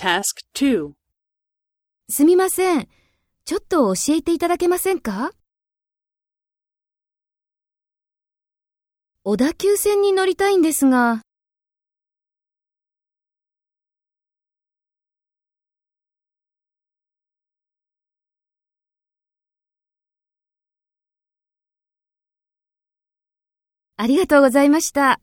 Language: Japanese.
Task 2. すみません。ちょっと教えていただけませんか？小田急線に乗りたいんですが。ありがとうございました。